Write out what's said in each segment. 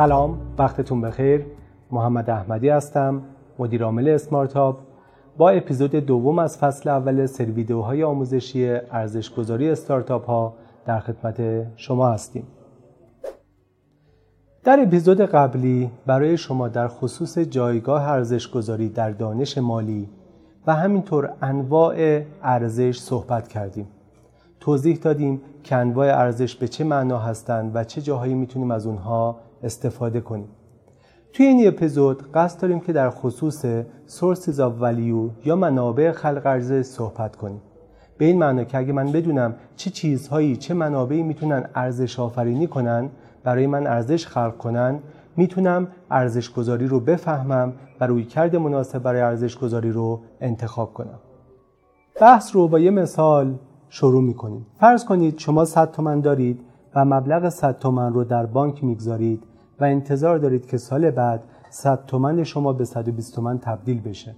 سلام وقتتون بخیر. محمد احمدی هستم مدیر عامل اسمارتاپ با اپیزود دوم از فصل اول سری ویدیوهای آموزشی ارزشگذاری استارتاپ ها در خدمت شما هستیم. در اپیزود قبلی برای شما در خصوص جایگاه ارزشگذاری در دانش مالی و همینطور انواع ارزش صحبت کردیم. توضیح دادیم که انواع ارزش به چه معنا هستند و چه جاهایی می‌تونیم از اونها استفاده کنیم. توی این اپیزود قصد داریم که در خصوص sources of value یا منابع خلق ارزش صحبت کنیم. به این معنا که اگه من بدونم چه چیزهایی چه منابعی می‌تونن ارزش آفرینی کنن برای من ارزش خلق کنن می‌تونم ارزش گذاری رو بفهمم و روی کرد مناسب برای ارزش گذاری رو انتخاب کنم. بحث رو با یه مثال شروع می‌کنیم. فرض کنید شما 100 تومن دارید و مبلغ 100 تومن رو در بانک می‌گذارید و انتظار دارید که سال بعد 100 تومن شما به 120 تومن تبدیل بشه.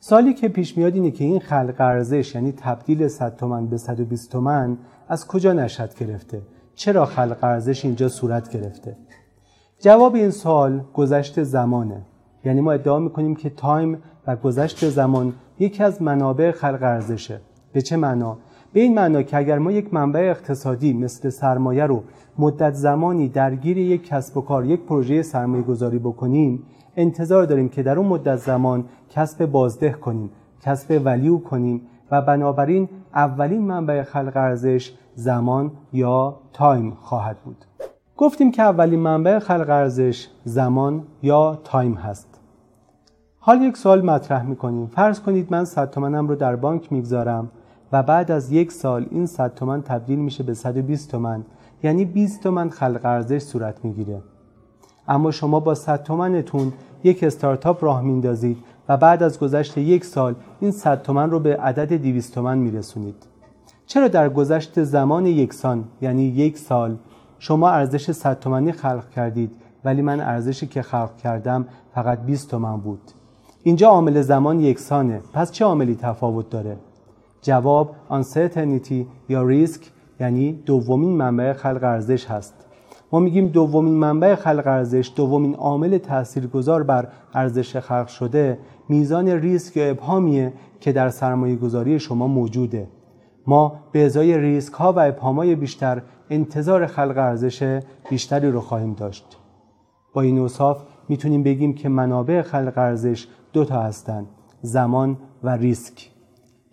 سالی که پیش میاد اینه که این خلق ارزش یعنی تبدیل 100 تومن به 120 تومن از کجا نشد گرفته؟ چرا خلق ارزش اینجا صورت گرفته؟ جواب این سوال گذشت زمانه. یعنی ما ادعا می‌کنیم که تایم و گذشت زمان یکی از منابع خلق ارزشه. به چه معنا؟ به این معنا که اگر ما یک منبع اقتصادی مثل سرمایه رو مدت زمانی درگیر یک کسب و کار یک پروژه سرمایه گذاری بکنیم انتظار داریم که در اون مدت زمان کسب بازده کنیم کسب value کنیم و بنابراین اولین منبع خلق ارزش زمان یا time خواهد بود. گفتیم که اولین منبع خلق ارزش زمان یا time هست. حال یک سوال مطرح می‌کنیم. فرض کنید من 100 تومنم رو در بانک می‌گذارم. و بعد از یک سال این 100 تومن تبدیل میشه به 120 تومن. یعنی 20 تومن خلق ارزش صورت می‌گیره. اما شما با 100 تومنتون یک استارتاپ راه میندازید و بعد از گذشت یک سال این 100 تومن رو به عدد 200 تومن میرسونید. چرا در گذشت زمان یکسان یعنی یک سال شما ارزش 100 تومنی خلق کردید ولی من ارزشی که خلق کردم فقط 20 تومن بود؟ اینجا عامل زمان یکسانه. پس چه عاملی تفاوت داره؟ جواب uncertainty یا ریسک یعنی دومین منبع خلق ارزش هست. ما میگیم دومین منبع خلق ارزش دومین عامل تاثیرگذار بر ارزش خلق شده میزان ریسک یا ابهامیه که در سرمایه گذاری شما موجوده. ما به ازای ریسک ها و ابهامای بیشتر انتظار خلق ارزش بیشتری رو خواهیم داشت. با این اوصاف می‌تونیم بگیم که منابع خلق ارزش دو تا هستند زمان و ریسک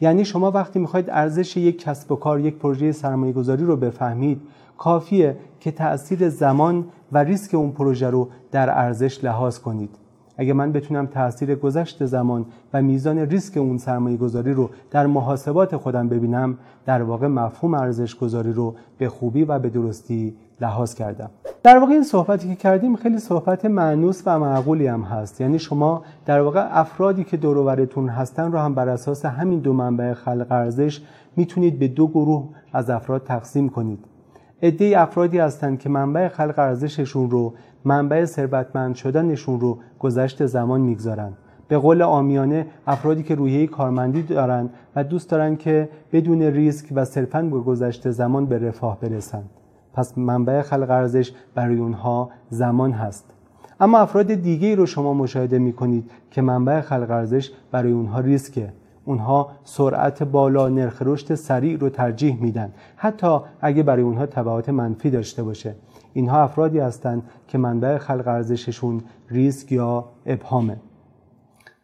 یعنی شما وقتی می‌خواید ارزش یک کسب و کار یک پروژه سرمایه گذاری رو بفهمید کافیه که تاثیر زمان و ریسک اون پروژه رو در ارزش لحاظ کنید. اگه من بتونم تاثیر گذشت زمان و میزان ریسک اون سرمایه گذاری رو در محاسبات خودم ببینم در واقع مفهوم ارزش گذاری رو به خوبی و به درستی لحاظ کردم. در واقع این صحبتی که کردیم خیلی صحبت معنوس و معقولی هم هست. یعنی شما در واقع افرادی که دور هستن رو هم بر اساس همین دو منبع خلق ارزش می‌تونید به دو گروه از افراد تقسیم کنید. عده افرادی هستند که منبع خلق ارزششون رو منبع ثروتمند شدنشون رو گذشت زمان می‌گذارن. به قول آمیانه افرادی که روحیه کارمندی دارن و دوست دارن که بدون ریسک و صرفا به گذشت زمان به رفاه برسند. پس منبع خلق ارزش برای اونها زمان هست. اما افراد دیگه رو شما مشاهده می کنید که منبع خلق ارزش برای اونها ریسکه. اونها سرعت بالا نرخ رشد سریع رو ترجیح میدن. حتی اگه برای اونها تبعات منفی داشته باشه. اینها افرادی هستند که منبع خلق ارزششون ریسک یا ابهامه.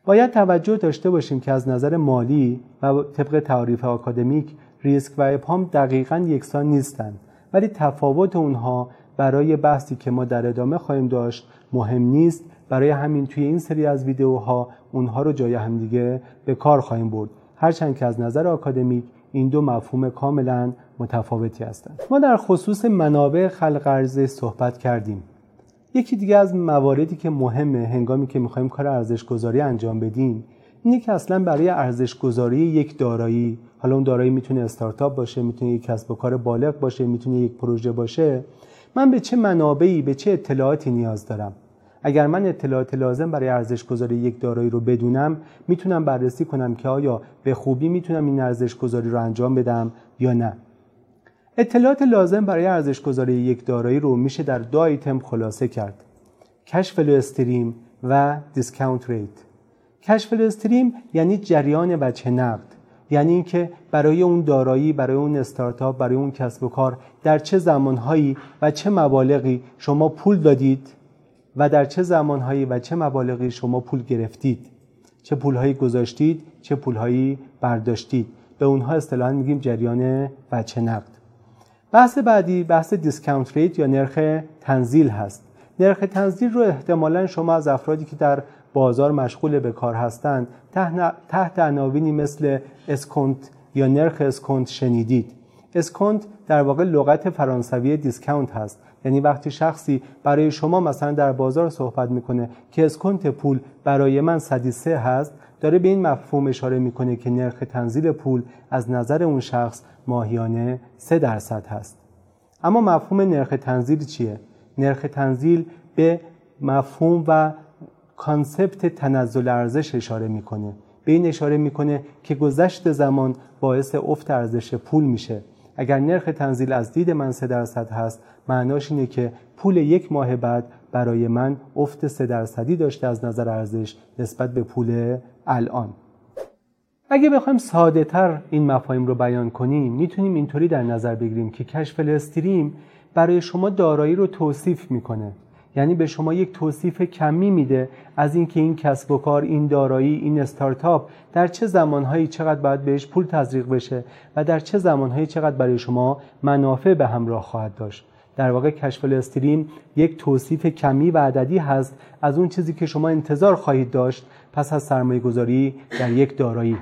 باید توجه داشته باشیم که از نظر مالی و طبق تعریف آکادمیک ریسک و ابهام دقیقا یکسان نیستند. ولی تفاوت اونها برای بحثی که ما در ادامه خواهیم داشت مهم نیست. برای همین توی این سری از ویدیوها اونها رو جای همدیگه به کار خواهیم برد. هرچند که از نظر آکادمیک این دو مفهوم کاملا متفاوتی هستند. ما در خصوص منابع خلق ارزش صحبت کردیم. یکی دیگه از مواردی که مهمه هنگامی که می‌خوایم کار ارزش گذاری انجام بدیم اینه که اصلا برای ارزش گذاری یک دارایی حالا اون دارایی می‌تونه استارتاپ باشه می‌تونه یک کسب و کار بالغ باشه می‌تونه یک پروژه باشه من به چه منابعی به چه اطلاعاتی نیاز دارم؟ اگر من اطلاعات لازم برای ارزش گذاری یک دارایی رو بدونم می‌تونم بررسی کنم که آیا به خوبی می‌تونم این ارزش گذاری رو انجام بدم یا نه. اطلاعات لازم برای ارزش گذاری یک دارایی رو میشه در دو آیتم خلاصه کرد cash stream و discount rate cash stream یعنی جریان وجه نقد یعنی اینکه برای اون دارایی برای اون استارتاپ برای اون کسب و کار در چه زمانهایی و چه مبالغی شما پول دادید و در چه زمانهایی و چه مبالغی شما پول گرفتید؟ چه پولهایی گذاشتید؟ چه پولهایی برداشتید؟ به اونها اصطلاحا میگیم جریان وجه نقد. بحث بعدی بحث discount rate یا نرخ تنزیل هست. نرخ تنزیل رو احتمالا شما از افرادی که در بازار مشغول به کار هستند تحت عناوینی مثل اسکونت یا نرخ اسکونت شنیدید. اسکونت در واقع لغت فرانسوی discount هست. یعنی وقتی شخصی برای شما مثلا در بازار صحبت می‌کنه که اسکونت پول برای من صدی سه هست داره به این مفهوم اشاره می‌کنه که نرخ تنزیل پول از نظر اون شخص ماهیانه سه درصد هست. اما مفهوم نرخ تنزیل چیه؟ نرخ تنزیل به مفهوم و کانسپت تنزل ارزش اشاره می‌کنه. به این اشاره می‌کنه که گذشت زمان باعث افت ارزش پول میشه. اگر نرخ تنزیل از دید من 3 درصد هست معناش اینه که پول یک ماه بعد برای من افت 3 درصدی داشته از نظر ارزش نسبت به پول الان. اگه بخوایم ساده تر این مفاهیم رو بیان کنیم می‌تونیم اینطوری در نظر بگیریم که کشف استریم برای شما دارایی رو توصیف می‌کنه. یعنی به شما یک توصیف کمی میده از اینکه این کسب و کار این دارایی این استارتاپ در چه زمانهایی چقدر باید بهش پول تزریق بشه و در چه زمانهایی چقدر برای شما منافع به همراه خواهد داشت. در واقع cash stream یک توصیف کمی و عددی هست از اون چیزی که شما انتظار خواهید داشت پس از سرمایه گذاری در یک دارایی.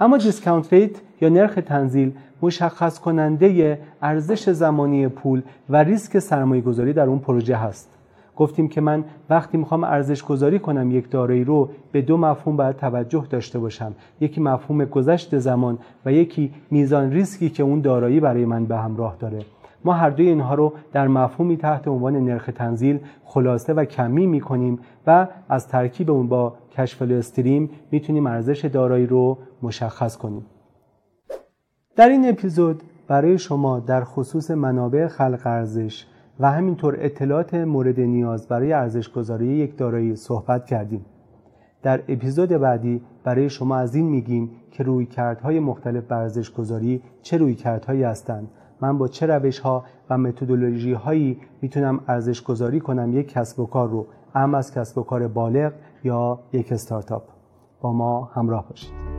اما discount rate یا نرخ تنزیل مشخص کننده ارزش زمانی پول و ریسک سرمایه گذاری در اون پروژه هست. گفتیم که من وقتی می‌خوام ارزش گذاری کنم یک دارایی رو به دو مفهوم باید توجه داشته باشم. یکی مفهوم گذشت زمان و یکی میزان ریسکی که اون دارایی برای من به همراه داره. ما هر دوی اینها رو در مفهومی تحت عنوان نرخ تنزیل خلاصه و کمی می‌کنیم و از ترکیب اون با کشف استریم می‌تونیم ارزش دارایی رو مشخص کنیم. در این اپیزود برای شما در خصوص منابع خلق ارزش و همینطور اطلاعات مورد نیاز برای ارزش گذاری یک دارایی صحبت کردیم. در اپیزود بعدی برای شما از این میگیم که روی کردهای مختلف بر ارزش گذاری چه روی کردهایی هستند. من با چه روش ها و متدولوژی هایی می‌تونم ارزش گذاری کنم یک کسب و کار رو؟ ام از کسب و کار بالغ یا یک استارتاپ؟ با ما همراه باشید.